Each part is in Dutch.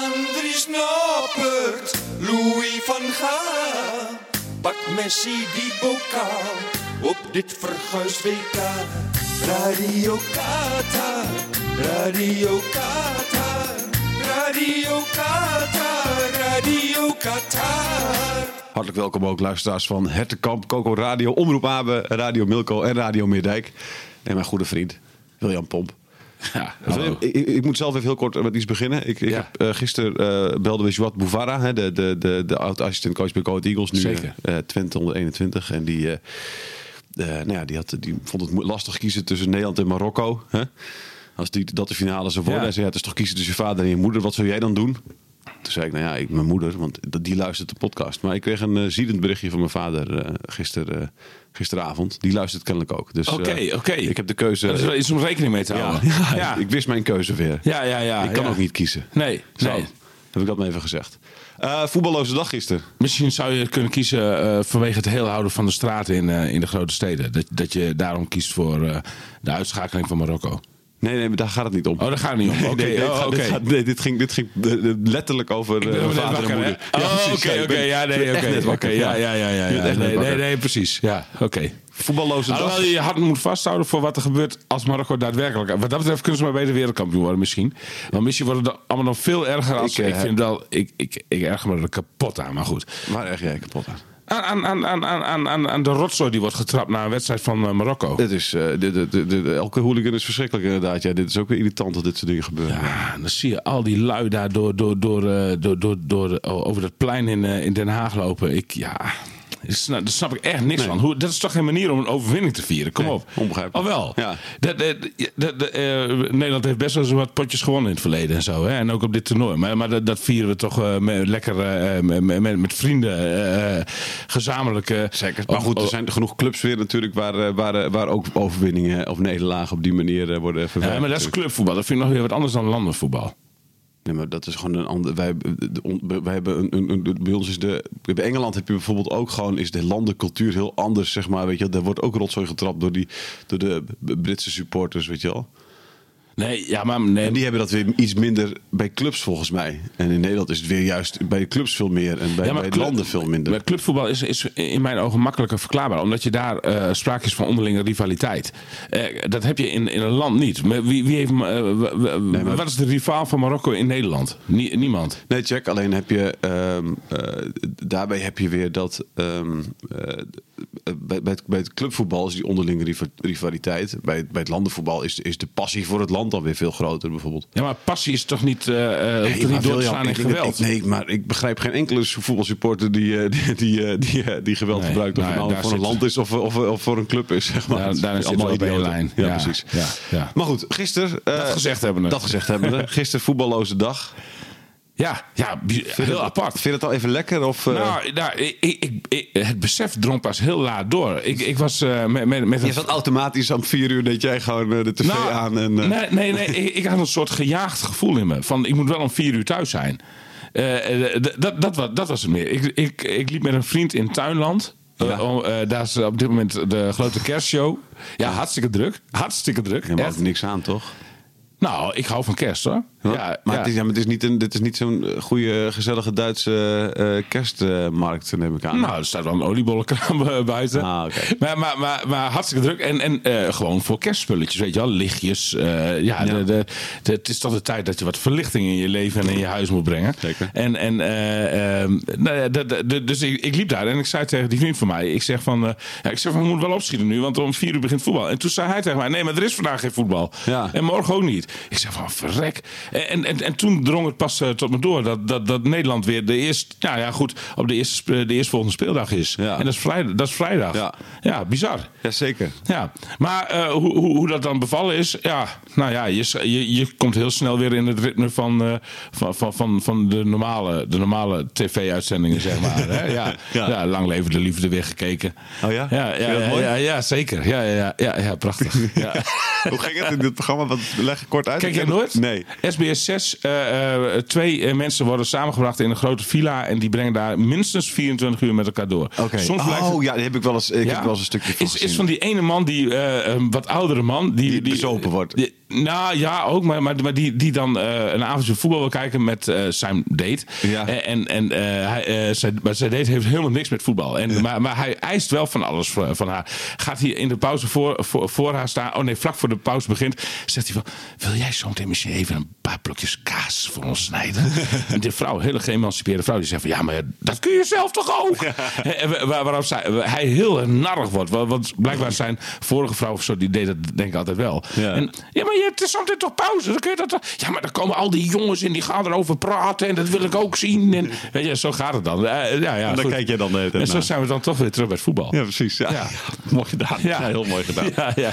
Andries Noppert, Louis van Gaal. Pak Messi die bokaal op dit verguisd WK. Radio Qatar, Radio Qatar, Radio Qatar, Radio Qatar. Hartelijk welkom ook luisteraars van Hertenkamp, Coco Radio, Omroep Abe, Radio Milko en Radio Meerdijk. En mijn goede vriend William Pomp. Ja, ik, ik- moet zelf even heel kort met iets beginnen. Ik, ik Ja. heb, eh, gisteren eh, belde we Joat Bouvara, hè, de, de, de, de oud-assistent-coach bij Coat Eagles, nu Zeker. eh, Twente 121. En die, eh, eh, nou ja, die, had, die vond het lastig kiezen tussen Nederland en Marokko. Hè? Als die, dat de finale zou worden. Ja. Hij zei, het is toch kiezen tussen je vader en je moeder. Wat zou jij dan doen? Toen zei ik, nou ja, ik, mijn moeder, want die luistert de podcast. Maar ik kreeg een eh, ziedend berichtje van mijn vader eh gister, eh, gisteravond. Die luistert kennelijk ook. Dus, Oké, eh, oké. Ik heb de keuze... Dat is wel iets om rekening mee te houden. ja, ja. Ik wist mijn keuze weer. ja, ja, ja, ik kan ook niet kiezen. Nee, Zo, nee. heb ik dat maar even gezegd. Eh, voetballoze dag gisteren. Misschien zou je kunnen kiezen eh, vanwege het heel houden van de straten in, in de grote steden. Dat, dat je daarom kiest voor de uitschakeling van Marokko. Nee, nee, maar daar gaat het niet om. Oh, daar gaat het niet om. Oké, Nee, dit, oh, nee, dit ging, dit ging eh, eh, letterlijk over eh, net vader en hè? moeder. Oh, oké, oké. Ja, nee, oké. Ja, ja, ja, ja. Ja. Nee, nee, nee, precies. Ja, oké. Voetballoze dag. Alhoewel je je hart moet vasthouden voor wat er gebeurt als Marokko daadwerkelijk... Wat dat betreft kunnen ze maar beter wereldkampioen worden misschien. Want misschien wordt het allemaal nog veel erger als... Ik, Ik, eh, vind wel... Ik, ik, ik erger me er kapot aan, maar goed. Waar erg jij kapot aan? Aan, aan, aan, aan, aan, de rotzooi die wordt getrapt na een wedstrijd van eh, Marokko. Dit is, eh, dit- dit- dit- dit- elke hooligan is verschrikkelijk inderdaad. Ja, dit is ook weer irritant dat dit soort dingen gebeuren. Ja, dan zie je al die lui daar door, door, door, eh, door, door, door, eh, over het plein in, in Den Haag lopen. Ik, ja, daar snap, daar snap ik echt niks Nee. van. Hoe, dat is toch geen manier om een overwinning te vieren? Kom Nee, op. onbegrijpelijk. Oh wel. Ja. Eh, Nederland heeft best wel eens wat potjes gewonnen in het verleden en zo. Hè? En ook op dit toernooi. Maar, maar dat, dat vieren we toch eh, met, lekker eh, met, met, met vrienden. gezamenlijk. Zeker. Maar goed, er zijn genoeg clubs weer natuurlijk waar, waar, waar ook overwinningen of nederlagen op die manier worden verwerkt. ja, maar dat is clubvoetbal. Dat vind ik nog weer wat anders dan landenvoetbal. Nee, maar dat is gewoon een ander. Wij, wij hebben een, een, een- bij ons is de. Bij Engeland heb je bijvoorbeeld ook gewoon is de landencultuur heel anders, zeg maar. Weet je, daar wordt ook rotzooi getrapt door die door de Britse supporters, weet je wel. Nee, ja, maar nee, En die hebben dat weer iets minder bij clubs volgens mij. En in Nederland is het weer juist bij de clubs veel meer en bij, Ja, maar bij club- landen veel minder. Maar clubvoetbal is, is in mijn ogen makkelijker verklaarbaar. Omdat je daar eh sprake is van onderlinge rivaliteit. Eh, dat heb je in, in een land niet. Wie, wie heeft, eh, maar- Wat is de rivaal van Marokko in Nederland? Nie- niemand. Nee, check. Alleen heb je ehm, eh, daarbij heb je weer dat ehm, eh, bij, bij, het, bij het clubvoetbal is die onderlinge riva- rivaliteit. Bij, het- bij het landenvoetbal is, is de passie voor het land dan weer veel groter, bijvoorbeeld. Ja, maar passie is toch niet, eh eh, toch maar niet in geweld? ik- nee, maar ik begrijp geen enkele voetbalsupporter die, eh, die, die, eh, die, eh, die geweld Nee, gebruikt. Of nou het nou daar voor een land is of, of, of voor een club is. Zeg maar. Daar- Het is allemaal op één lijn. Ja, Ja, precies. ja, ja. Maar goed, gisteren... eh, Dat gezegd hebben we. Dat gezegd hebben we. Gisteren voetballoze dag. Ja, ja heel apart. Vind je het al even lekker? Of, eh, Nou, nou ik, ik, ik- het besef drong pas heel laat door. Ik, ik was eh, met, met, met Je zat automatisch om vier uur dat jij gewoon eh, de tv Nou, aan en... Nee, nee, nee ik, ik had een soort gejaagd gevoel in me. Van, ik moet wel om vier uur thuis zijn. Dat, dat, was, dat was het meer. Ik, ik, ik liep met een vriend in Tuinland. Ja. daar is op dit moment de grote kerstshow. Ja, hartstikke druk. Hartstikke druk. Je mag er niks aan, toch? Nou, ik hou van kerst hoor. Ja, maar, ja. Het is, ja, maar het is niet, een, dit is niet zo'n eh, goede, gezellige Duitse eh, kerstmarkt, neem ik aan. Nou, er staat wel een oliebollenkraam eh, buiten. Ah, oké. maar, maar, maar, maar hartstikke druk. En, en eh, gewoon voor kerstspulletjes, weet je wel. Lichtjes. eh, ja, De, de, de- het is toch de tijd dat je wat verlichting in je leven en in je huis moet brengen. Zeker. En, en eh, ehm, nou dus ik, ik liep daar en ik zei tegen die vriend van mij. Ik zeg van, eh, ja, ik zeg van, we moeten wel opschieten nu, want om vier uur begint voetbal. En toen zei hij tegen mij, nee, maar er is vandaag geen voetbal. Ja. En morgen ook niet. Ik zeg van, verrek. En, en, en, en toen drong het pas eh, tot me door dat, dat, dat Nederland weer de eerste, nou ja goed, op de eerste, de eerstvolgende speeldag is. Ja. En dat is vrijdag. Dat is vrijdag. Ja. ja bizar. Jazeker. Ja, maar eh, hoe, hoe, hoe dat dan bevallen is, ja, nou ja, je, je, je komt heel snel weer in het ritme van, eh, van, van, van, van de normale, de normale tv-uitzendingen, zeg maar. Hè? Ja, Ja. ja. lang leven de liefde weer gekeken. Oh ja? Ja, ja, ja, ja, zeker. Ja, ja, ja, ja, ja prachtig. Ja. Hoe ging het in dit programma? Wat, leg kort uit. Kijk jij nooit? Nee. SBS 6, eh, eh, twee eh, mensen worden samengebracht in een grote villa en die brengen daar minstens 24 uur met elkaar door. Oké. Soms het- Oh ja, die heb ik wel eens, ik Ja? heb wel eens een stukje van is, is van die ene man, die een wat oudere man. Die, Die bezopen wordt. die- Nou ja, ook. Maar, maar, maar die, die dan eh, een avondje voetbal wil kijken met eh, zijn date. Ja. Eh, En, en eh, hij, eh, zijn, maar zijn date heeft helemaal niks met voetbal. En, maar, maar hij eist wel van alles van, van haar. Gaat hij in de pauze voor, voor, voor haar staan? Oh nee, vlak voor de pauze begint. Zegt hij van, wil jij zo meteen misschien even een paar blokjes kaas voor ons snijden? en de vrouw, hele geëmancipeerde vrouw, die zegt van... Ja, maar dat kun je zelf toch ook? Waar- waarop zij, hij heel narrig wordt. wa- Want blijkbaar zijn vorige vrouw of zo, die deed dat denk ik altijd wel. Ja. En, ja, maar je hebt zometeen toch pauze? Dan kun je dat toch- Ja, maar dan komen al die jongens in, die gaan erover praten. En dat wil ik ook zien. En, weet je, zo gaat het dan. Eh, ja, ja, En dan goed. kijk jij dan tijd En zo zijn we dan toch weer terug bij het voetbal. Ja, precies. Ja. Ja. mooi gedaan. Ja. heel mooi gedaan. Ja, ja.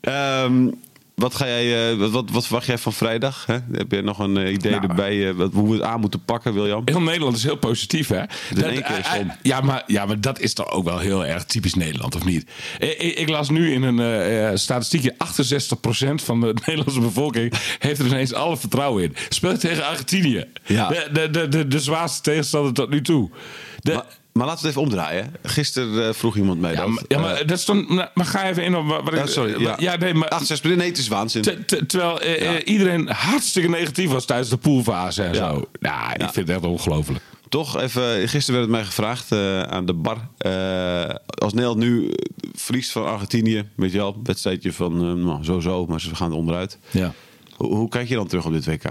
Ehm, wat, ga jij, eh, wat, wat, wat verwacht jij van vrijdag? Hè? Heb je nog een eh, idee Nou. erbij eh, wat, hoe we het aan moeten pakken, William? Heel Nederland is heel positief, hè? één keer ja, maar, ja, maar dat is toch ook wel heel erg typisch Nederland, of niet? Ik, las nu in een statistiekje... 68% van de Nederlandse bevolking heeft er ineens alle vertrouwen in. Speelt tegen Argentinië. Ja. De, de, de, de, de zwaarste tegenstander tot nu toe. De, Maar, maar laten we het even omdraaien. Gisteren eh, vroeg iemand mij ja, dat. maar, ja, maar dat is dan... nou, Maar ga even in op wat, ik... Ja, sorry. Ja, ja nee, maar... 68 nee, het is waanzin. Te- te- terwijl eh, eh, iedereen hartstikke negatief was tijdens de poolfase en zo. Ja, ik vind het echt ongelooflijk. Toch even, gisteren werd het mij gevraagd eh, aan de bar. eh, als Nederland nu eh, verliest van Argentinië, weet je wel, wedstrijdje van eh, nou, zo-zo, maar ze gaan er onderuit. Ja. Hoe, hoe kijk je dan terug op dit WK?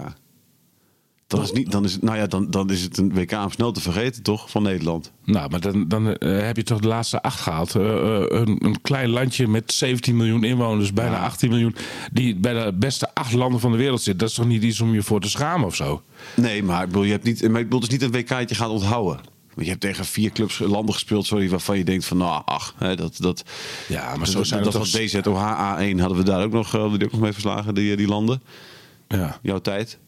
Dan is, niet, dan is, het, nou ja, dan, dan is het een WK om snel te vergeten, toch? Van Nederland. Nou, maar dan, dan eh, heb je toch de laatste acht gehaald. Eh, eh, een, een klein landje met 17 miljoen inwoners, bijna 18 miljoen, die bij de beste acht landen van de wereld zit. Dat is toch niet iets om je voor te schamen of zo? Nee, maar ik bedoel, je hebt niet, maar ik bedoel, het is niet een WK'tje gaan onthouden. Want je hebt tegen vier clubs landen gespeeld, sorry, waarvan je denkt van, nou, ach, hè, dat, dat, Ja, maar zo dat, zijn dat was toch... DZOH A1 hadden we daar ook nog, die ook nog mee verslagen, die, die landen. Ja, Jouw tijd.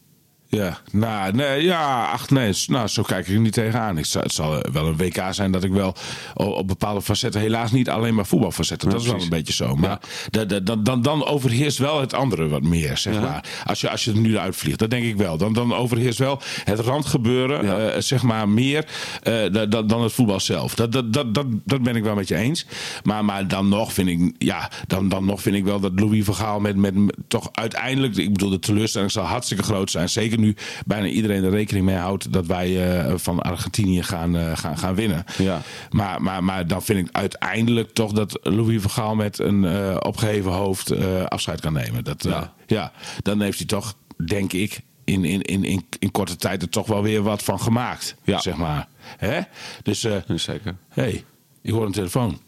Ja. Nou, nee, ja, ach nee, nou, zo kijk ik er niet tegenaan. Ik, het zal wel een WK zijn dat ik wel op, bepaalde facetten, helaas niet alleen maar voetbalfacetten, dat is wel een beetje zo. Maar da- da- dan, dan, dan overheerst wel het andere wat meer, zeg maar. Als je, als je er nu uitvliegt, dat denk ik wel. Dan, dan overheerst wel het randgebeuren, Ja. eh, zeg maar, meer eh, da- da- dan het voetbal zelf. Dat, dat, dat, dat, dat ben ik wel met je eens. Maar, maar dan nog vind ik, ja, dan, dan nog vind ik wel dat Louis van Gaal met, met, met toch uiteindelijk, ik bedoel, de teleurstelling zal hartstikke groot zijn. Zeker nu bijna iedereen er rekening mee houdt dat wij eh, van Argentinië gaan, eh, gaan, gaan winnen. Ja. Maar, maar, maar dan vind ik uiteindelijk toch dat Louis van Gaal met een eh, opgeheven hoofd afscheid kan nemen. Dat, Ja. ja, dan heeft hij toch, denk ik, in, in, in, in, in korte tijd er toch wel weer wat van gemaakt. Ja. Zeg maar. Hè? Dus, Zeker. hey, ik hoor een telefoon.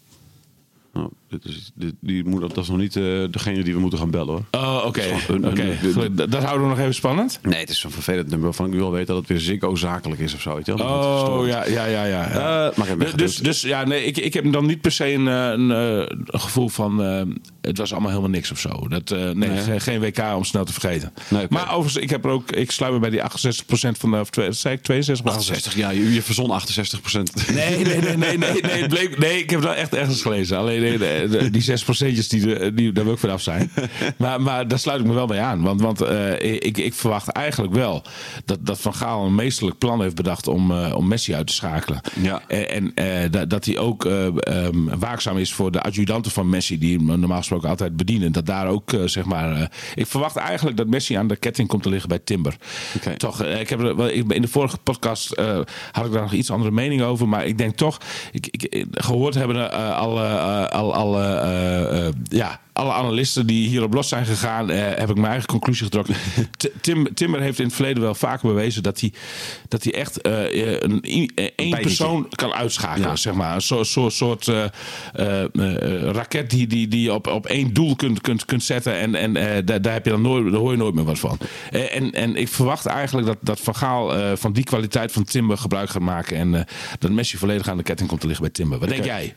Nou, dit is, dit, die moet, dat is nog niet eh, degene die we moeten gaan bellen hoor. Oh, oké. Een- een- Oké. een- Goed, Dat houden we nog even spannend. Nee, het is zo'n vervelend nummer waarvan ik al weet dat het weer Ziggo zakelijk is of zo. Weet je wel? Dat het Oh, ja, ja, ja. ja. Eh, maar ik heb dus, dus, dus ja, nee, ik, ik heb dan niet per se een, eh, een, een gevoel van eh, het was allemaal helemaal niks of zo. Dat, eh, nee, Nee. Geen, WK om snel te vergeten. Nee. Maar overigens, ik heb er ook, ik sluit me bij die 68% van de, of zei ik 62 of 68, ja, je, je verzon 68 procent. Nee, nee, nee, nee, nee, nee, het bleek, nee, ik heb het wel echt ergens gelezen. Alleen nee, de- de- die 6 procentjes, die, die, daar wil ik vanaf zijn. Maar, maar daar sluit ik me wel bij aan. Want, want eh, ik, ik verwacht eigenlijk wel dat, dat Van Gaal een meesterlijk plan heeft bedacht om, eh, om Messi uit te schakelen. Ja. En, en eh, dat, dat hij ook eh, ehm, waakzaam is voor de adjudanten van Messi, die hem normaal gesproken altijd bedienen. Dat daar ook, eh, zeg maar. eh, ik verwacht eigenlijk dat Messi aan de ketting komt te liggen bij Timber. Toch, eh, ik heb in de vorige podcast eh, had ik daar nog iets andere mening over. Maar ik denk toch, ik, ik, gehoord hebben eh, alle, eh, al, alle, eh, eh, ja, alle analisten die hierop los zijn gegaan, eh, heb ik mijn eigen conclusie getrokken. Tim, Timber heeft in het verleden wel vaker bewezen dat hij, dat hij echt een, één persoon kan uitschakelen. Ja. Zeg maar. Een soort, soort, soort raket die, die, die je op, op één doel kunt, kunt, kunt zetten. En, en daar, daar, heb je dan nooit, daar hoor je nooit meer wat van. En, en ik verwacht eigenlijk dat, dat Van Gaal van die kwaliteit van Timber gebruik gaat maken. En dat Messi volledig aan de ketting komt te liggen bij Timber. Wat denk jij?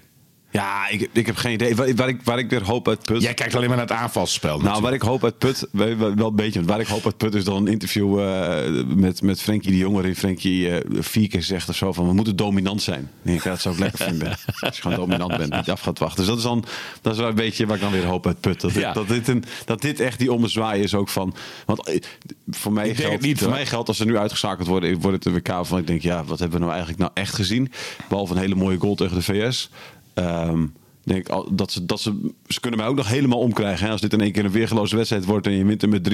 Ja, ik, ik heb geen idee. Waar, waar ik, waar ik weer hoop uit put. Jij kijkt alleen maar naar het aanvalsspel. Nou, waar ik hoop uit put, wel een beetje, waar ik hoop uit put is dan een interview eh, met, met Frenkie de Jong, waarin Frenkie eh, vier keer zegt of zo van we moeten dominant zijn. Ik denk, ja, dat zou ik lekker vinden. Als je gewoon dominant bent, niet af gaat wachten. Dus dat is dan, dat is wel een beetje waar ik dan weer hoop uit put. Dat, dit- Ja. dat, dit, een, dat dit echt die ommezwaai is ook van, want eh, voor mij, het geldt, niet, voor mij geldt als ze nu uitgeschakeld worden, wordt het een WK van ik denk, ja, wat hebben we nou eigenlijk nou echt gezien? Behalve een hele mooie goal tegen de VS. um, denk dat ze, dat ze, ze kunnen mij ook nog helemaal omkrijgen. Hè? Als dit in één keer een weergeloze wedstrijd wordt en je wint er met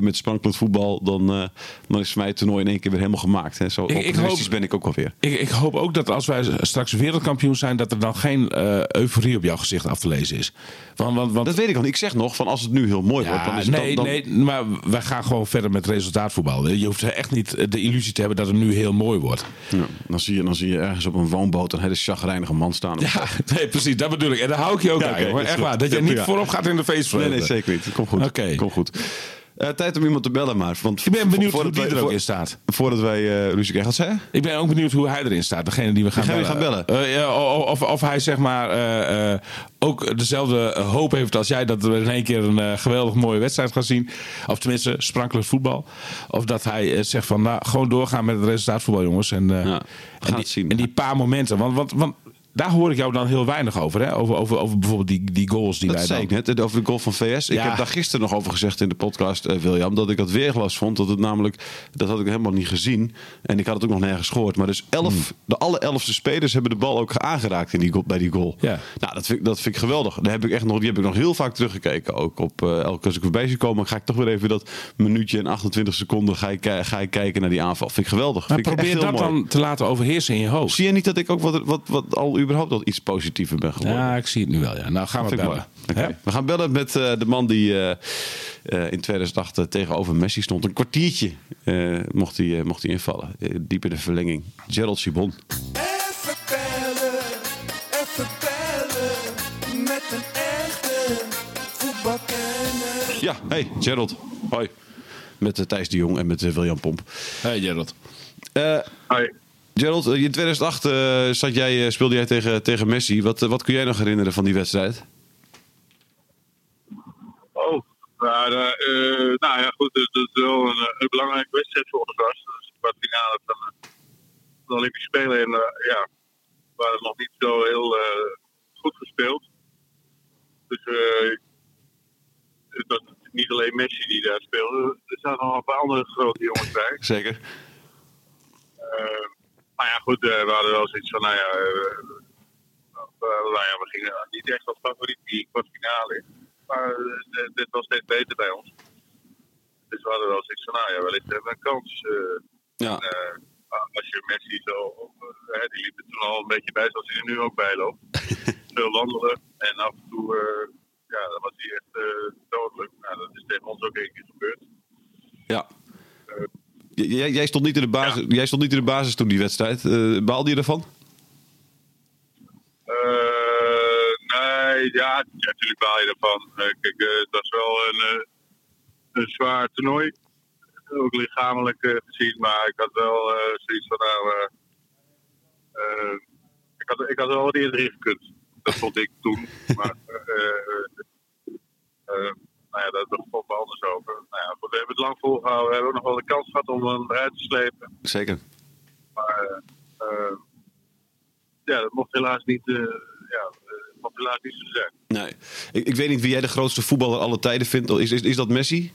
3-2 met sprankelend voetbal, dan, eh, dan is voor mij het toernooi in één keer weer helemaal gemaakt. Hè? Zo Ik- hoop- ben ik ook alweer. Ik, ik hoop ook dat als wij straks wereldkampioen zijn, dat er dan geen eh, euforie op jouw gezicht af te lezen is. Want, want, want Dat weet ik al. Ik zeg nog van als het nu heel mooi wordt, dan is het nee, dan, dan, nee, maar wij gaan gewoon verder met resultaatvoetbal. Je hoeft echt niet de illusie te hebben dat het nu heel mooi wordt. Ja, dan, zie je, dan zie je ergens op een woonboot een hele chagrijnige man staan. Ja, nee, precies, dat bedoel En daar hou ik je ook aan, Echt waar. Dat je Ja, niet voorop gaat in de feestvreugde. Nee, nee, zeker niet. Kom goed. Oké. Kom goed. Eh, tijd om iemand te bellen, maar. Want Ik ben benieuwd hoe die wij- er ook voor- in staat. Voordat wij eh ruzie zei je? Ik ben ook benieuwd hoe hij erin staat. Degene die we gaan Degene bellen. gaan Eh, ja, of, of hij zeg maar ook dezelfde hoop heeft als jij dat we in één keer een geweldig mooie wedstrijd gaan zien. Of tenminste sprankelend voetbal. Of dat hij zegt van nou gewoon doorgaan met het resultaatvoetbal jongens. En, Ja, en, gaan die, en die paar momenten. Want, want, want daar hoor ik jou dan heel weinig over. Hè? Over, over, over bijvoorbeeld die, die goals die Dat wij zei dan... ik net, over de goal van VS. Ik heb daar gisteren nog over gezegd in de podcast, eh, William, dat ik dat weerglas vond. Dat het namelijk, dat had ik helemaal niet gezien. En ik had het ook nog nergens gehoord. Maar dus elf, Hmm. de alle elfste spelers hebben de bal ook aangeraakt in die, goal- bij die goal. Ja. Nou, dat vind, ik- dat vind ik geweldig. Daar heb ik echt nog, die heb ik nog heel vaak teruggekeken. Ook op eh, elke als ik voorbij zie komen, ga ik toch weer even dat minuutje en 28 seconden ga ik, eh, ga ik kijken naar die aanval. Vind ik geweldig. Maar Vind ik probeer heel dat mooi. dan te laten overheersen in je hoofd. Zie je niet dat ik ook wat, wat, wat al überhaupt al iets positiever ben geworden? Ja, ik zie het nu wel. Ja. Nou gaan we bellen. We gaan bellen met eh, de man die eh, eh, in 2008 eh, tegenover Messi stond. Een kwartiertje eh, mocht, hij, mocht hij invallen. Diep in de verlenging. Gerald Sibon. Even bellen, even bellen. Met een echte voetbalkenner. Ja, hey Gerald. Hoi. Met Thijs de Jong en met William Pomp. Hey Gerald. Eh, Hoi. Gerald, eh, in 2008 eh, zat jij, eh, speelde jij tegen, tegen Messi. Wat, wat kun jij nog herinneren van die wedstrijd? Oh, nou, nou ja, goed. Het is wel een, een belangrijke wedstrijd voor ons was. Dat is de kwartfinale van de Olympische Spelen. En eh, ja, we waren nog niet zo heel goed gespeeld. Dus het was niet alleen Messi die daar speelde. Er zaten nog een paar andere grote jongens bij. Zeker. Maar ja, goed, eh, we hadden wel zoiets van, nou ja, eh, eh, nou ja, we gingen niet echt als favoriet die kwartfinale. Maar dit was steeds beter bij ons. Dus we hadden wel zoiets van, nou ja, wellicht hebben we een kans. Ja. eh, als je Messi zo, die liep er toen al een beetje bij, zoals hij er nu ook bij loopt. Veel wandelen en af en toe, ja, dan was hij echt eh, dodelijk. Nou, dat is tegen ons ook één keer gebeurd. ja. Jij, jij, stond niet in de basis, jij stond niet in de basis toen die wedstrijd. Eh baalde je ervan? Eh, nee, ja, ja, natuurlijk baal je ervan. Eh, kijk, het was wel een, een zwaar toernooi. Ook lichamelijk gezien, maar ik had wel zoiets van, nou, ik, had, ik had wel wat eerder in gekund. Dat vond ik toen. Maar, eh, eh, eh, nou ja, daar daar vond we anders over. Nou ja, goed, we hebben het lang volgehouden. We hebben ook nog wel de kans gehad om hem eruit te slepen. Zeker. Maar eh, ja, dat mocht helaas niet, eh, ja, eh, mocht helaas niet zo zijn. Nee. Ik, ik weet niet wie jij de grootste voetballer aller tijden vindt. Is, is, is dat Messi?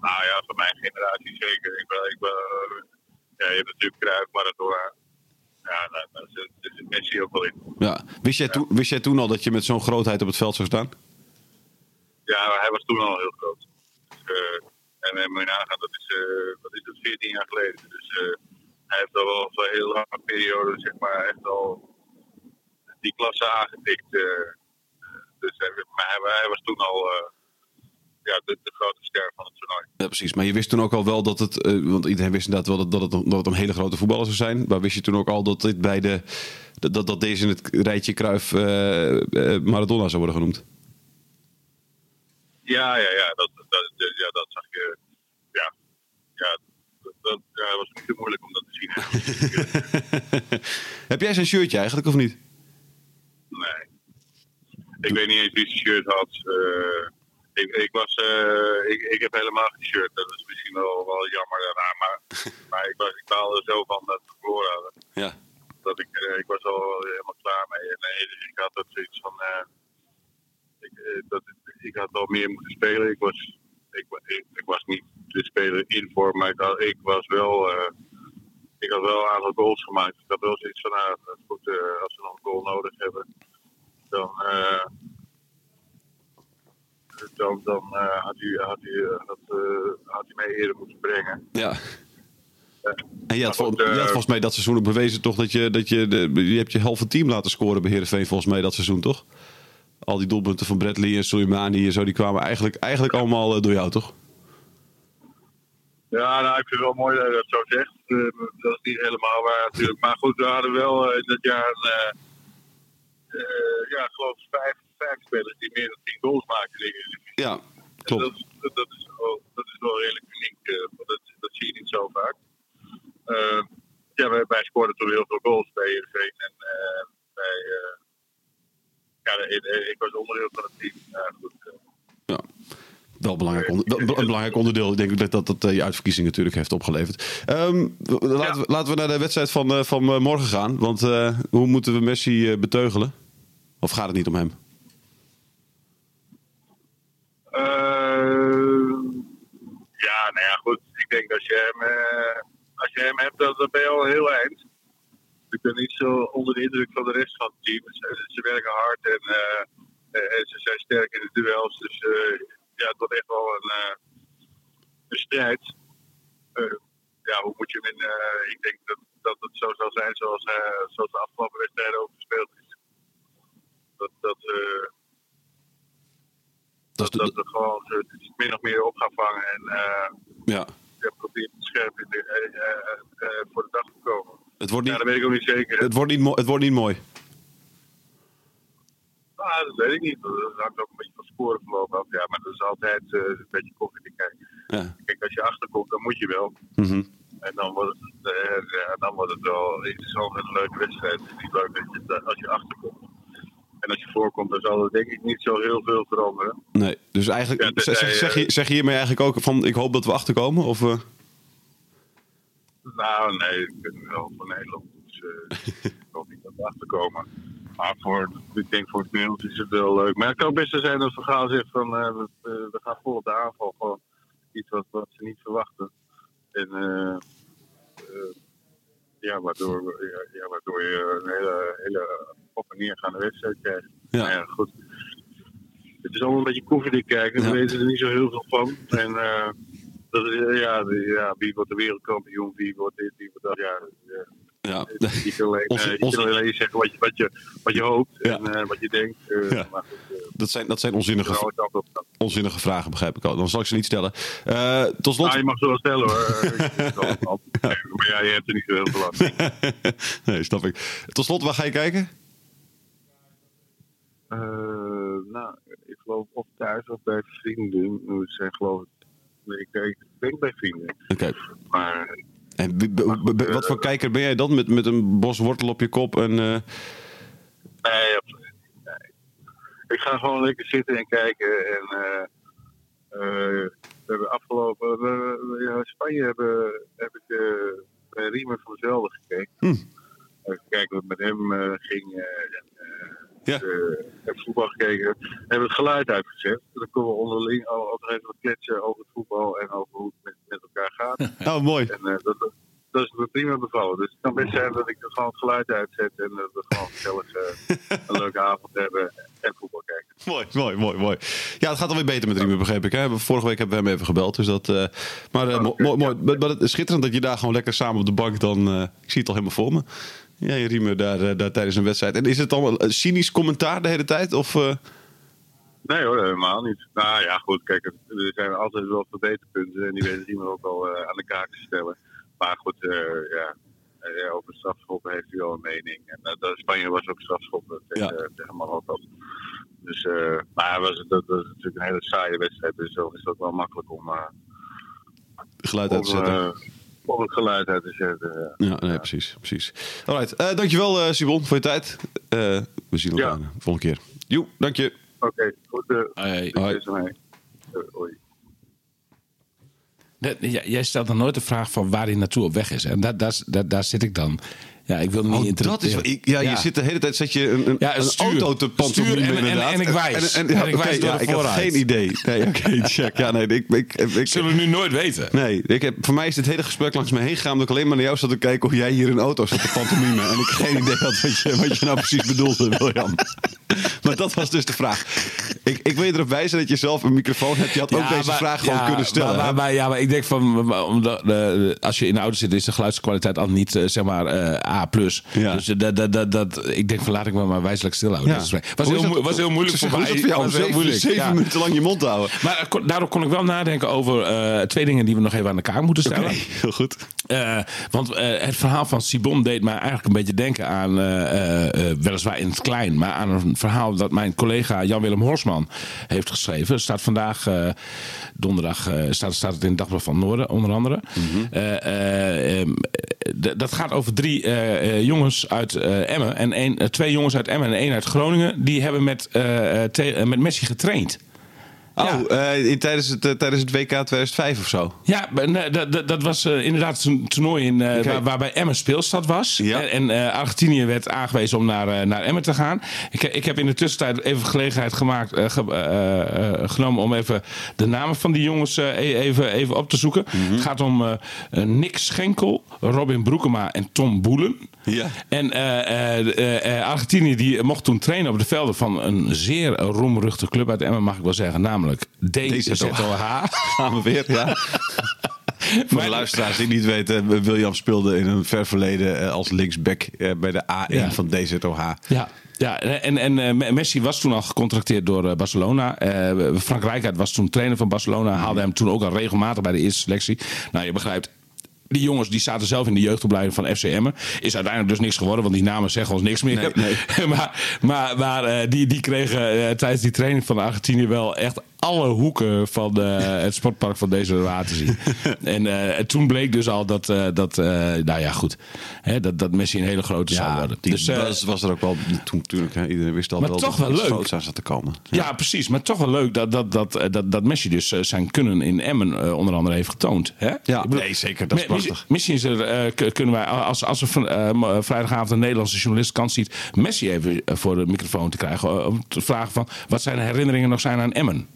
Nou ja, van mijn generatie zeker. Ik ben, ik ben, ja, je hebt natuurlijk Cruijff, Maradona. Ja, daar zit, daar zit Messi ook wel in. Ja. Wist, jij toen, wist jij toen al dat je met zo'n grootheid op het veld zou staan? Hij was toen al heel groot. Dus, eh, en dan moet je nagaan, dat is, eh, wat is het, 14 jaar geleden. Dus eh, hij heeft al wel voor een hele lange periode, zeg maar, echt al die klasse aangetikt. eh. dus maar hij, was toen al eh, ja, de, grote ster van het toernooi. Ja, precies. Maar je wist toen ook al wel dat het... eh, want iedereen wist inderdaad wel dat, dat, het, dat het een hele grote voetballer zou zijn. Maar wist je toen ook al dat dit bij de... Dat, dat, dat deze in het rijtje eh, eh, Maradona zou worden genoemd? Ja, ja, ja, dat, dat, ja, dat zag je. Ja, ja, dat, dat ja, was niet zo moeilijk om dat te zien. Heb jij zijn shirtje eigenlijk of niet? Nee. Ik weet niet eens wie zijn shirt had. Eh, ik, ik, was, eh, ik, ik heb helemaal geen shirt. Dat is misschien wel, wel jammer daarna. Maar, maar ik, was, ik baalde zo van dat we verloren hadden. Ja. Dat ik, eh, ik was al helemaal klaar mee. En eh, ik had ook zoiets van. eh, ik, eh, dat, ik had wel meer moeten spelen. Ik was, ik, wa- ik, ik was niet de speler in vorm, maar ik, had- ik was wel. eh, ik had wel een aantal goals gemaakt. Ik had wel zoiets van, nou, dat is goed, eh, als we nog een goal nodig hebben, dan, eh, dan, dan eh, had, hij, had, had, had mij eerder moeten brengen. Ja. En je had, Maar vol- goed, je had volgens mij dat seizoen ook bewezen toch dat je, dat je, de, je hebt je halve team laten scoren bij Heerenveen volgens mij dat seizoen toch? Al die doelpunten van Bradley en Soleimani en zo, die kwamen eigenlijk, eigenlijk allemaal eh, door jou toch? Ja, nou, ik vind het wel mooi dat je dat zo zegt. Eh, dat is niet helemaal waar natuurlijk. Maar goed, we hadden wel eh, in dat jaar een, ja, ik geloof vijf, vijf spelers die meer dan tien goals maken. Ja, klopt. Dat, dat, dat is wel, dat is wel redelijk uniek. want dat, dat zie je niet zo vaak. Eh, ja, wij, wij scoorden toen heel veel goals bij Heerenveen. En eh, ja, ik, was onderdeel van het team. Goed, eh, Ja. Wel een belangrijk, onder- wel een belangrijk onderdeel. Ik denk dat dat, dat eh, je uitverkiezing natuurlijk heeft opgeleverd. Ehm, laten, we, laten we naar de wedstrijd van, eh, van morgen gaan. Want hoe moeten we Messi beteugelen? Of gaat het niet om hem? Eh, ja, nou ja, goed. Ik denk dat je hem, als je hem hebt, dan ben je al heel eind. Ik ben niet zo onder de indruk van de rest van het team. Ze, ze werken hard en, eh, eh, en ze zijn sterk in de duels. Dus eh, ja, het wordt echt wel een, een strijd. Ja, hoe moet je hem in... ik denk dat, dat het zo zal zijn zoals, zoals de afgelopen wedstrijden ook gespeeld is. Dat, dat, Dat dat we gewoon min of meer op gaan vangen en eh ja. ja, proberen scherp in de, voor de dag te komen. Het, wordt Ja, niet, dat weet ik ook niet zeker. het, wordt niet het wordt niet mooi. Ah, dat weet ik niet. Dat hangt ook een beetje van sporenverloop af. Ja, maar dat is altijd eh, een beetje koffie kijken. Ja. Kijk, als je achterkomt, dan moet je wel. Mhm. En dan wordt het, eh, ja, dan wordt het wel interessant en een leuke wedstrijd. Het is niet leuk dat je, dat als je achterkomt. En als je voorkomt, dan zal er denk ik niet zo heel veel veranderen. Nee, dus eigenlijk Ja, zeg, zeg, je, zeg je hiermee eigenlijk ook van ik hoop dat we achterkomen? Of, eh? Nou, nee, ik ben wel voor Nederland. Dus ik hoop niet dat we achterkomen. Maar voor, ik denk voor het Nederlands is het wel leuk. Maar het kan best zijn dat Vergaal zegt van eh, we, eh, we gaan vol op de aanval. Gewoon iets wat, wat ze niet verwachten. En eh, ja, waardoor, ja, ja, waardoor je een hele, hele op en neergaande wedstrijd krijgt. Ja. Maar ja, goed. Het is allemaal een beetje koffiedik kijken. We weten er niet zo heel veel van. En dat is, eh, ja, ja, wie wordt de wereldkampioen, wie wordt dit, wie wordt dat. Ja, ja. kan alleen, Onze- eh, onze- alleen zeggen wat je, wat je, wat je hoopt Ja. en eh, wat je denkt. Ja. Maar goed, Dat zijn, dat zijn onzinnige, onzinnige vragen, begrijp ik al. Dan zal ik ze niet stellen. Tot slot. Nou, je mag ze wel stellen hoor. Maar ja, je hebt er niet zo heel veel aan. nee, snap ik. Tot slot, waar ga je kijken? Nou, ik geloof of thuis of bij vrienden. We zijn geloof ik... Ik denk, ik denk bij vrienden. Oké. Maar En wat voor kijker ben jij dan? Met, met een bos wortel op je kop en... eh, Nee, absoluut. Nee. Ik ga gewoon lekker zitten en kijken. En eh, eh, we hebben afgelopen. in Spanje hebben, heb ik eh bij Riemer van Zelden gekeken. Hm. Even kijken wat met hem eh, ging. eh, en, eh, Ja. heb voetbal gekeken. Hebben het geluid uitgezet. Dan kunnen we onderling al altijd even wat kletsen over het voetbal en over hoe het met, met elkaar gaat. Oh, mooi. En eh, dat, is me prima bevallen. Dus het kan best zijn dat ik er gewoon het geluid uitzet en dat we gewoon gezellig eh, een leuke avond hebben en voetbal kijken. Mooi, mooi, mooi, mooi. Ja, het gaat alweer beter met Riemer, begreep ik. Hè? Vorige week hebben we hem even gebeld. Dus dat, maar Oké, mooi, mooi. ja. Maar, maar het is schitterend dat je daar gewoon lekker samen op de bank dan... ik zie het al helemaal voor me. Ja, je Riemer daar, eh, daar tijdens een wedstrijd. En is het dan een cynisch commentaar de hele tijd? Of, eh, Nee hoor, helemaal niet. Nou ja, goed, kijk, er zijn altijd wel verbeterpunten en die weten iemand ook al eh, aan de kaak te stellen. Maar goed, eh, ja, eh, over strafschoppen heeft hij wel een mening. En eh, dat Spanje was ook strafschoppen tegen, Ja. tegen Marokko. Dus, eh maar was, dat, dat is natuurlijk een hele saaie wedstrijd, dus dan is het wel makkelijk om, eh, geluid uit te zetten? Om het geluid uit te zetten. ja. Ja, nee, precies. precies. Alright, eh, dankjewel uh, Simon voor je tijd. Eh, we zien elkaar Ja. de volgende keer. Joe, dank je. Oké, goed. Hoi. jij stelt dan nooit de vraag van waar hij naartoe op weg is. En daar, daar, daar, daar zit ik dan. Ja, ik wil niet Oh, dat is, ik, ja, je zit de hele tijd zet je een, een, Ja, een stuur. auto te pantomime en- en- inderdaad. en ik wijs. En, en- ja, En ik wijs door ja, de ik had vooruit. geen idee. Nee, oké, check. Ja, nee, ik, ik, ik, ik- Zullen we nu nooit weten. Nee, ik heb, voor mij is dit hele gesprek langs me heen gegaan... omdat ik alleen maar naar jou zat te kijken... hoe jij hier in auto zat te pantomime. en ik geen idee had wat je, wat je nou precies bedoelde, William. maar dat was dus de vraag. Ik, ik wil je erop wijzen dat je zelf een microfoon hebt. Je had ook deze maar- vraag gewoon ja, kunnen stellen. Maar, hè? maar, maar- ja, maar ik denk van, maar omdat, eh, als je in de auto zit, is de geluidskwaliteit al niet, eh, zeg maar, A+. Ja. Dus dat, dat, dat, dat, ik denk van, laat ik me maar wijselijk stilhouden. Ja. Dat was, heel, dat- was heel moeilijk voor mij. voor Was heel moeilijk, zeven ja. minuten lang je mond te houden? Maar eh, kon- daardoor kon ik wel nadenken over eh, twee dingen die we nog even aan elkaar moeten stellen. Oké, heel goed. Want het verhaal van Sibon deed mij eigenlijk een beetje denken aan, weliswaar in het klein, maar aan een verhaal dat mijn collega Jan-Willem Horsman heeft geschreven. Staat vandaag, donderdag, staat, staat het in het Dagblad van Noorden, onder andere. Eh, ehm, dat gaat over drie eh, eh, jongens uit eh, Emmen en eh, twee jongens uit Emmen en één uit Groningen. Die hebben met, met Messi getraind. Ja. Oh, eh, in, tijdens, het, eh, tijdens het WK 2005 of zo? Ja, nee, dat, was eh, inderdaad een toernooi in, waar, waarbij Emmen speelstad was. Ja. En, en Argentinië werd aangewezen om naar, naar Emmen te gaan. Ik, ik heb in de tussentijd even gelegenheid gemaakt, ge- genomen om even de namen van die jongens e- even, even op te zoeken. Mhm. Het gaat om Nick Schenkel, Robin Broekema en Tom Boelen. Ja. En Argentinië die mocht toen trainen op de velden van een zeer roemruchte club uit Emmen, mag ik wel zeggen, namelijk DZOH. Gaan we weer, ja. Voor de luisteraars die niet weten, William speelde in een ver verleden eh, als linksback eh, bij de A1 Ja. van DZOH. Ja. Ja, en, en eh, Messi was toen al gecontracteerd door eh, Barcelona. Eh, Frank Rijkaard was toen trainer van Barcelona. Haalde hem toen ook al regelmatig bij de eerste selectie. Nou, je begrijpt. Die jongens die zaten zelf in de jeugdopleiding van FC Emmen. Is uiteindelijk dus niks geworden, want die namen zeggen ons niks meer. Nee, maar maar, maar eh, die, die kregen eh, tijdens die training van Argentinië wel echt alle hoeken van eh, het sportpark van deze water zien. en eh, toen bleek dus al dat, eh, dat nou ja, goed, hè, dat, dat Messi een hele grote zou worden. die dus, was, er ook wel toen natuurlijk. Hè, iedereen wist al Maar wel toch dat wel leuk. aan zat te komen. Ja, precies. Maar toch wel leuk dat, dat, dat, dat, dat Messi dus zijn kunnen in Emmen onder andere heeft getoond. Hè? Ja, bedoel, nee, zeker. Dat is prachtig. Misschien is er, kunnen wij, als, als er vrijdagavond een Nederlandse journalist kans ziet... Messi even voor de microfoon te krijgen. Om te vragen van wat zijn herinneringen nog zijn aan Emmen.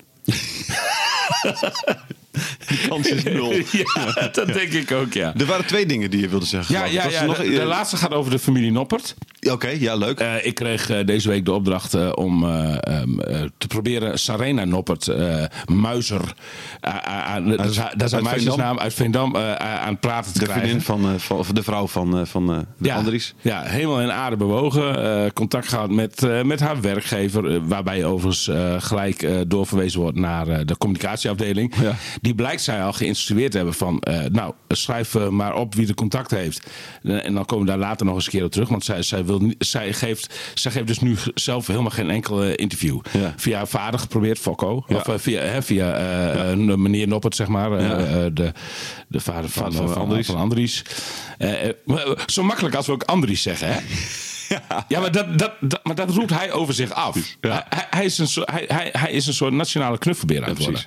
De kans is nul. ja, dat denk ik ook, ja. Er waren twee dingen die je wilde zeggen. Ja, ja, ja de, nog- de laatste gaat over de familie Noppert. Oké, ja, leuk. Eh, ik kreeg eh, deze week de opdracht eh, om eh, ehm, eh, te proberen Sarena Noppert, Muizer, aan- dat is haar- haar uit Veendam, aan het praten te de krijgen. vriendin van, of de vrouw van, van de ja, Andries. ja, helemaal in aarde bewogen. contact gehad met, met haar werkgever. waarbij overigens gelijk doorverwezen wordt naar de communicatieafdeling. Ja. Die blijkt zij al geïnstrueerd te hebben van... nou, schrijf maar op wie de contact heeft. En dan komen we daar later nog eens een keer op terug. Want zij, zij, wil zij, geeft, zij geeft dus nu zelf helemaal geen enkel eh, interview. Ja. Via haar vader geprobeerd, Fokko. Ja. Of eh, via, hè, via eh, meneer Noppert, zeg maar. de, de vader van, van van, Andries. van Andries. Zo makkelijk als we ook Andries zeggen, hè? Ja, maar, dat, dat, dat, maar dat roept hij over zich af. Ja. Hij, hij, is een soort, hij, hij, hij is een soort nationale knuffelbeer aan het Ja, worden.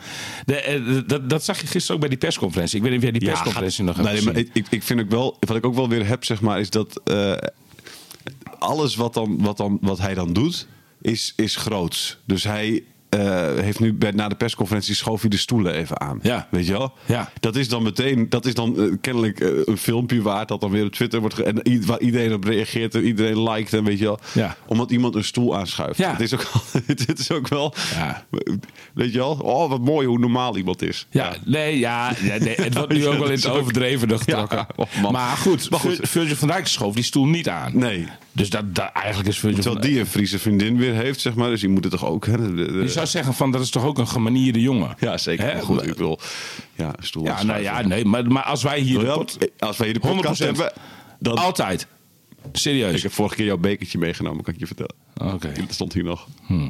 precies. De, dat, dat zag je gisteren ook bij die persconferentie. Ik weet niet of jij die persconferentie nog hebt nee, gezien. maar ik, ik- vind ook wel, wat ik ook wel weer heb, zeg maar, is dat alles wat, dan, wat, dan, wat hij dan doet, is, is groots. Dus hij eh, heeft nu bij, na de persconferentie schoof hij de stoelen even aan. Ja. Weet je wel? Ja. Dat is dan meteen, dat is dan eh, kennelijk eh, een filmpje waard dat dan weer op Twitter wordt ge- en waar iedereen op reageert en iedereen liked en weet je wel. Ja. Omdat iemand een stoel aanschuift. Ja. Het is ook, het, het is ook wel, Ja. weet je wel? Oh, wat mooi hoe normaal iemand is. Ja, nee, ja, ja, nee, het wordt nu ook wel in het overdreven getrokken. Ja, oh maar goed, Maar goed. Vir- Virgil van Dijk schoof die stoel niet aan. Nee. Dus dat, dat, eigenlijk is Virgil van Terwijl die een Friese vriendin weer heeft, zeg maar. Dus die moet het toch ook... Hè? De- zou zeggen van dat is toch ook een gemanierde jongen. ja, zeker. Hè? Goed, ik wil... Ja, stoel Ja, nou ja, nee, maar, maar als wij hier... de William, pod- als wij hier de podcast 100%. hebben... Dan, Altijd. Serieus. ik heb vorige keer jouw bekertje meegenomen, kan ik je vertellen. Oké. Dat stond hier nog. Ehm,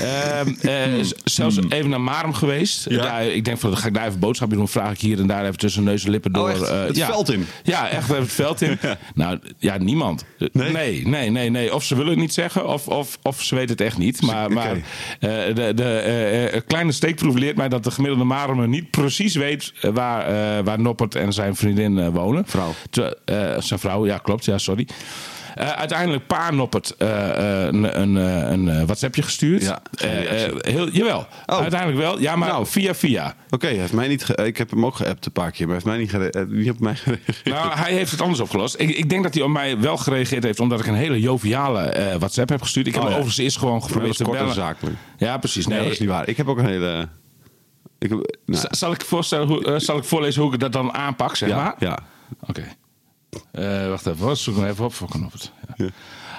eh, z- zelfs even naar Marum geweest. Hmm. Ja. Daar, ik denk van, dan ga ik daar even boodschapje doen. Vraag ik hier en daar even tussen neus en lippen door. Oh, echt? eh, Het ja. veld in? Ja, echt even het veld in. Nou, ja, niemand. Nee? nee, nee, nee, nee. Of ze willen het niet zeggen, of, of, of ze weten het echt niet. Maar, eh, de, de kleine steekproef leert mij dat de gemiddelde Marumer niet precies weet waar, waar Noppert en zijn vriendin wonen. Vrouw. Zijn vrouw, ja, klopt, ja, sorry. Eh, uiteindelijk pa Noppert eh, eh, een, een, een WhatsAppje gestuurd. Ja, heel, jawel, Oh. uiteindelijk wel. Ja, maar Nou. via via. Oké, hij heeft mij niet. ik heb hem ook geappt een paar keer, maar hij heeft mij niet, niet op mij gereageerd. Nou, hij heeft het anders opgelost. Ik, ik denk dat hij op mij wel gereageerd heeft, omdat ik een hele joviale WhatsApp heb gestuurd. Ik heb Oh, ja. overigens eerst gewoon geprobeerd te bellen. zakelijk. Ja, precies. Nee, Nee, dat is niet waar. Ik heb ook een hele. Ik heb, nou, Zal ik, voorstellen hoe, zal ik voorlezen hoe ik dat dan aanpak, zeg ja, maar? ja. Oké. Eh, wacht even, hoor. zoek hem even op voor Noppert. Ja.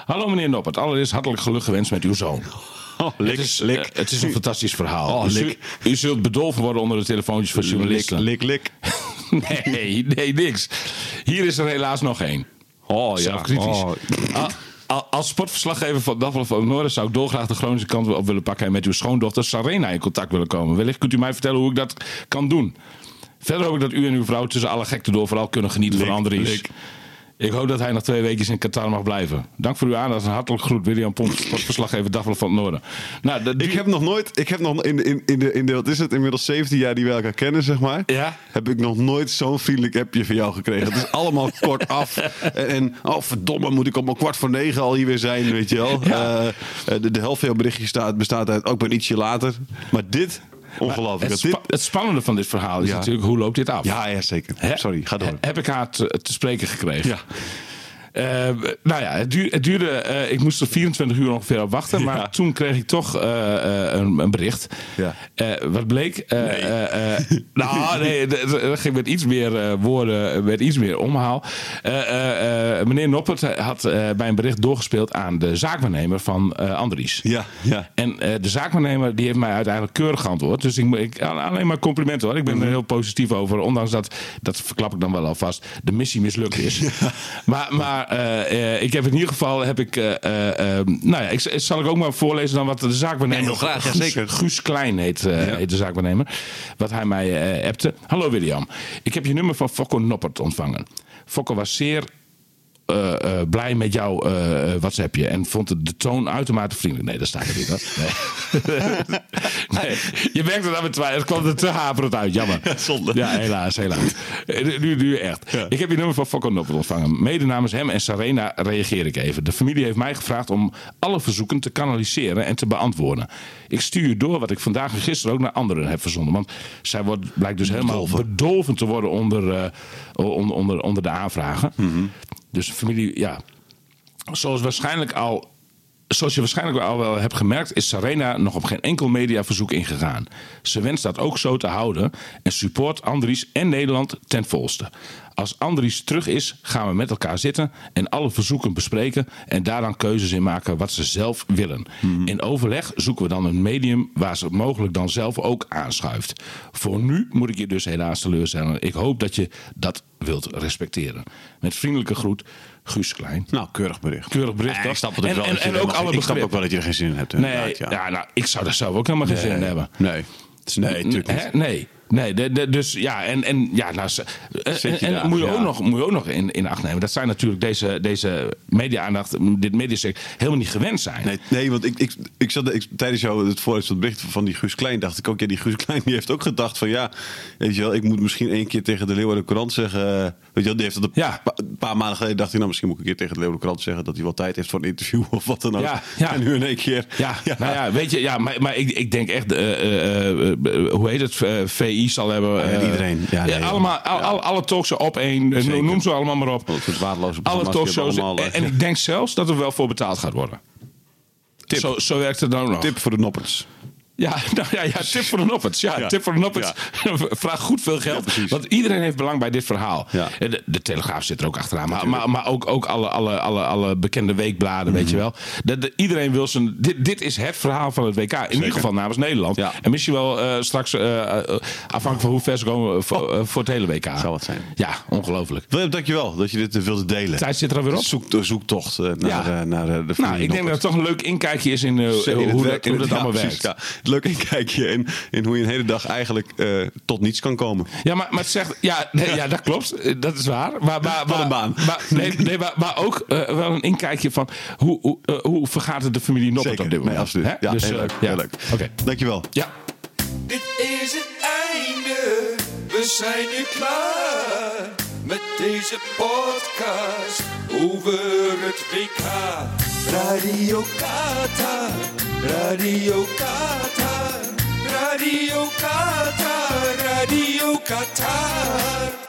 Hallo meneer Noppert, allereerst hartelijk geluk gewenst met uw zoon. Oh, lik, het, is, lik. eh, het is een fantastisch verhaal. Oh, u, zult- lik. u zult bedolven worden onder de telefoontjes van lik, journalisten. lik, lik. Nee, nee, niks. Hier is er helaas nog één. Oh ja. Oh. Al- al- Als sportverslaggever van Dagblad van Noorden zou ik dolgraag de Groningse kant op willen pakken en met uw schoondochter Sarena in contact willen komen. Wellicht kunt u mij vertellen hoe ik dat kan doen. Verder hoop ik dat u en uw vrouw tussen alle gekte door vooral kunnen genieten van Andries. Ik hoop dat hij nog twee weken in Qatar mag blijven. Dank voor uw aandacht en hartelijk groet William Pomp, sportverslaggever Dagblad van het Noorden. Nou, Ik heb nog nooit, ik heb nog in, de- in, in, de, in de, wat is het, inmiddels 17 jaar die we elkaar kennen, zeg maar. Ja. Heb ik nog nooit zo'n vriendelijk appje van jou gekregen. Het is allemaal kort af. En, en oh verdomme, moet ik om een kwart voor negen al hier weer zijn, weet je wel. Eh, eh, de, de helft van jouw berichtje staat, bestaat uit, ook ben ietsje later. Maar dit, ongelooflijk. het, Dat spa- dit, het spannende van dit verhaal is Ja. natuurlijk hoe loopt dit af? ja, ja, zeker. Sorry, ga door. He- Heb ik haar te, te spreken gekregen. Ja. Eh, nou ja, het, duur- het duurde. eh, ik moest er 24 uur ongeveer op wachten. Maar Ja. toen kreeg ik toch eh, een, een bericht. Ja. Wat bleek? Eh, nou, nee, dat ging met iets meer woorden, met iets meer omhaal. Meneer Noppert had bij een bericht doorgespeeld aan de zaakwaarnemer van Andries. Ja, ja. En de zaakwaarnemer die heeft mij uiteindelijk keurig geantwoord. Dus ik, ik, alleen maar complimenten hoor. Ik ben er heel positief over. Ondanks dat, dat verklap ik dan wel alvast, de missie mislukt is. Maar, maar eh, eh, ik heb in ieder geval, heb ik, eh, eh, eh, nou ja, ik, zal ik ook maar voorlezen dan wat de zaakwaarnemer... Ja, heel graag, Guus- zeker. Guus Klein heet, heet de zaakwaarnemer. Wat hij mij appte. Hallo William, ik heb je nummer van Fokko Noppert ontvangen. Fokko was zeer eh, eh, blij met jouw eh, WhatsAppje en vond het de toon uitermate vriendelijk. Nee, dat staat er niet. hoor. Nee. nee. Je merkt het aan mijn twijfel. Het kwam er te haperend uit. Jammer. Ja, zonde. helaas, helaas. Eh, Nu, nu echt. Ik heb je nummer van Fokko Noppert ontvangen. Mede namens hem en Sarena reageer ik even. De familie heeft mij gevraagd om alle verzoeken te kanaliseren en te beantwoorden. Ik stuur je door wat ik vandaag en gisteren ook naar anderen heb verzonden. Want zij wordt, blijkt dus helemaal bedolven, te worden onder, onder, onder, onder de aanvragen. Dus familie, ja. Zoals waarschijnlijk al Zoals je waarschijnlijk al wel hebt gemerkt, is Sarena nog op geen enkel mediaverzoek ingegaan. Ze wenst dat ook zo te houden en support Andries en Nederland ten volste. Als Andries terug is, gaan we met elkaar zitten en alle verzoeken bespreken en daar dan keuzes in maken wat ze zelf willen. In overleg zoeken we dan een medium waar ze mogelijk dan zelf ook aanschuift. Voor nu moet ik je dus helaas teleurstellen. Ik hoop dat je dat wilt respecteren. Met vriendelijke groet, Guus Klein. Nou, keurig bericht. Keurig bericht, Ja, ik snap het En- wel. en- dat je en er ook alle Ik snap begrip. ook wel dat je er geen zin in hebt. Nee, ja. nou, ik zou daar zelf ook helemaal geen zin in hebben. Nee. Nee, natuurlijk niet. Nee. Nee, de, de- dus ja, en, en ja, nou, ze- en, moet, je ja. ook nog, moet je ook nog in, in acht nemen. Dat zijn natuurlijk deze, deze media-aandacht, dit mediasec helemaal niet gewend zijn. Nee, nee, want ik, ik, ik zat ik, tijdens jou het voorlezen van het bericht van die Guus Klein, dacht ik ook, ja, die Guus Klein die heeft ook gedacht van ja, weet je wel, ik moet misschien één keer tegen de Leeuwarden Courant zeggen, eh, weet je wel, die heeft dat een Ja. pa- een paar maanden geleden dacht hij, nou misschien moet ik een keer tegen de Leeuwarden Courant zeggen dat hij wel tijd heeft voor een interview of wat dan ook. Ja, ja. En nu in één keer. Ja, nou ja, weet je, ja, maar, maar ik, ik denk echt, eh, eh, eh, hoe heet het, Eh, VI zal hebben. eh, iedereen. Ja, nee, allemaal, al, ja. al- alle talkshows op één, eh, Zeker. noem ze allemaal maar op. Soort waardeloze Alle talkshows. En, eh, en ik denk zelfs dat er wel voor betaald gaat worden. Tip. Zo, zo werkt het dan ook nog. Tip voor de noppers. Ja, nou ja, ja, tip voor een Noppets. Ja, Ja. tip voor een Noppets. Vraag goed veel Ja, geld. want iedereen heeft belang bij dit verhaal. Ja. De, de Telegraaf zit er ook achteraan. Maar, maar, maar ook, ook alle, alle, alle, alle bekende weekbladen, weet je Mhm. wel. De, de- iedereen wil zijn... Dit, dit is het verhaal van het WK. In ieder geval namens Nederland. Ja. En misschien wel eh, straks, eh, afhankelijk van hoe ver ze komen voor, voor het hele WK. Zal het zijn. Ja, ongelooflijk. Willem, dankjewel dat je dit wilde delen. Tijd zit er alweer op. Zoek, de zoektocht naar, Ja. naar de Nou, ik denk dat het toch een leuk inkijkje is in in hoe, het dat, hoe dat ja, allemaal werkt. Leuk inkijkje in, in hoe je een hele dag eigenlijk eh, tot niets kan komen. Ja, maar, maar het zegt. Ja, nee, ja, dat klopt. Dat is waar. Maar, maar, Wat maar- een baan. Maar, nee, nee, maar, maar ook eh, wel een inkijkje van hoe, hoe, eh, hoe vergaat het de familie Noppert Zeker. op dit moment. Nee, absoluut. Hè? Ja, Dus, heel leuk. ja. Heel leuk. Oké. Dankjewel. Ja. Dit is het einde, we zijn nu klaar met deze podcast over het WK. Radio Qatar, Radio Qatar, Radio Qatar, Radio Qatar.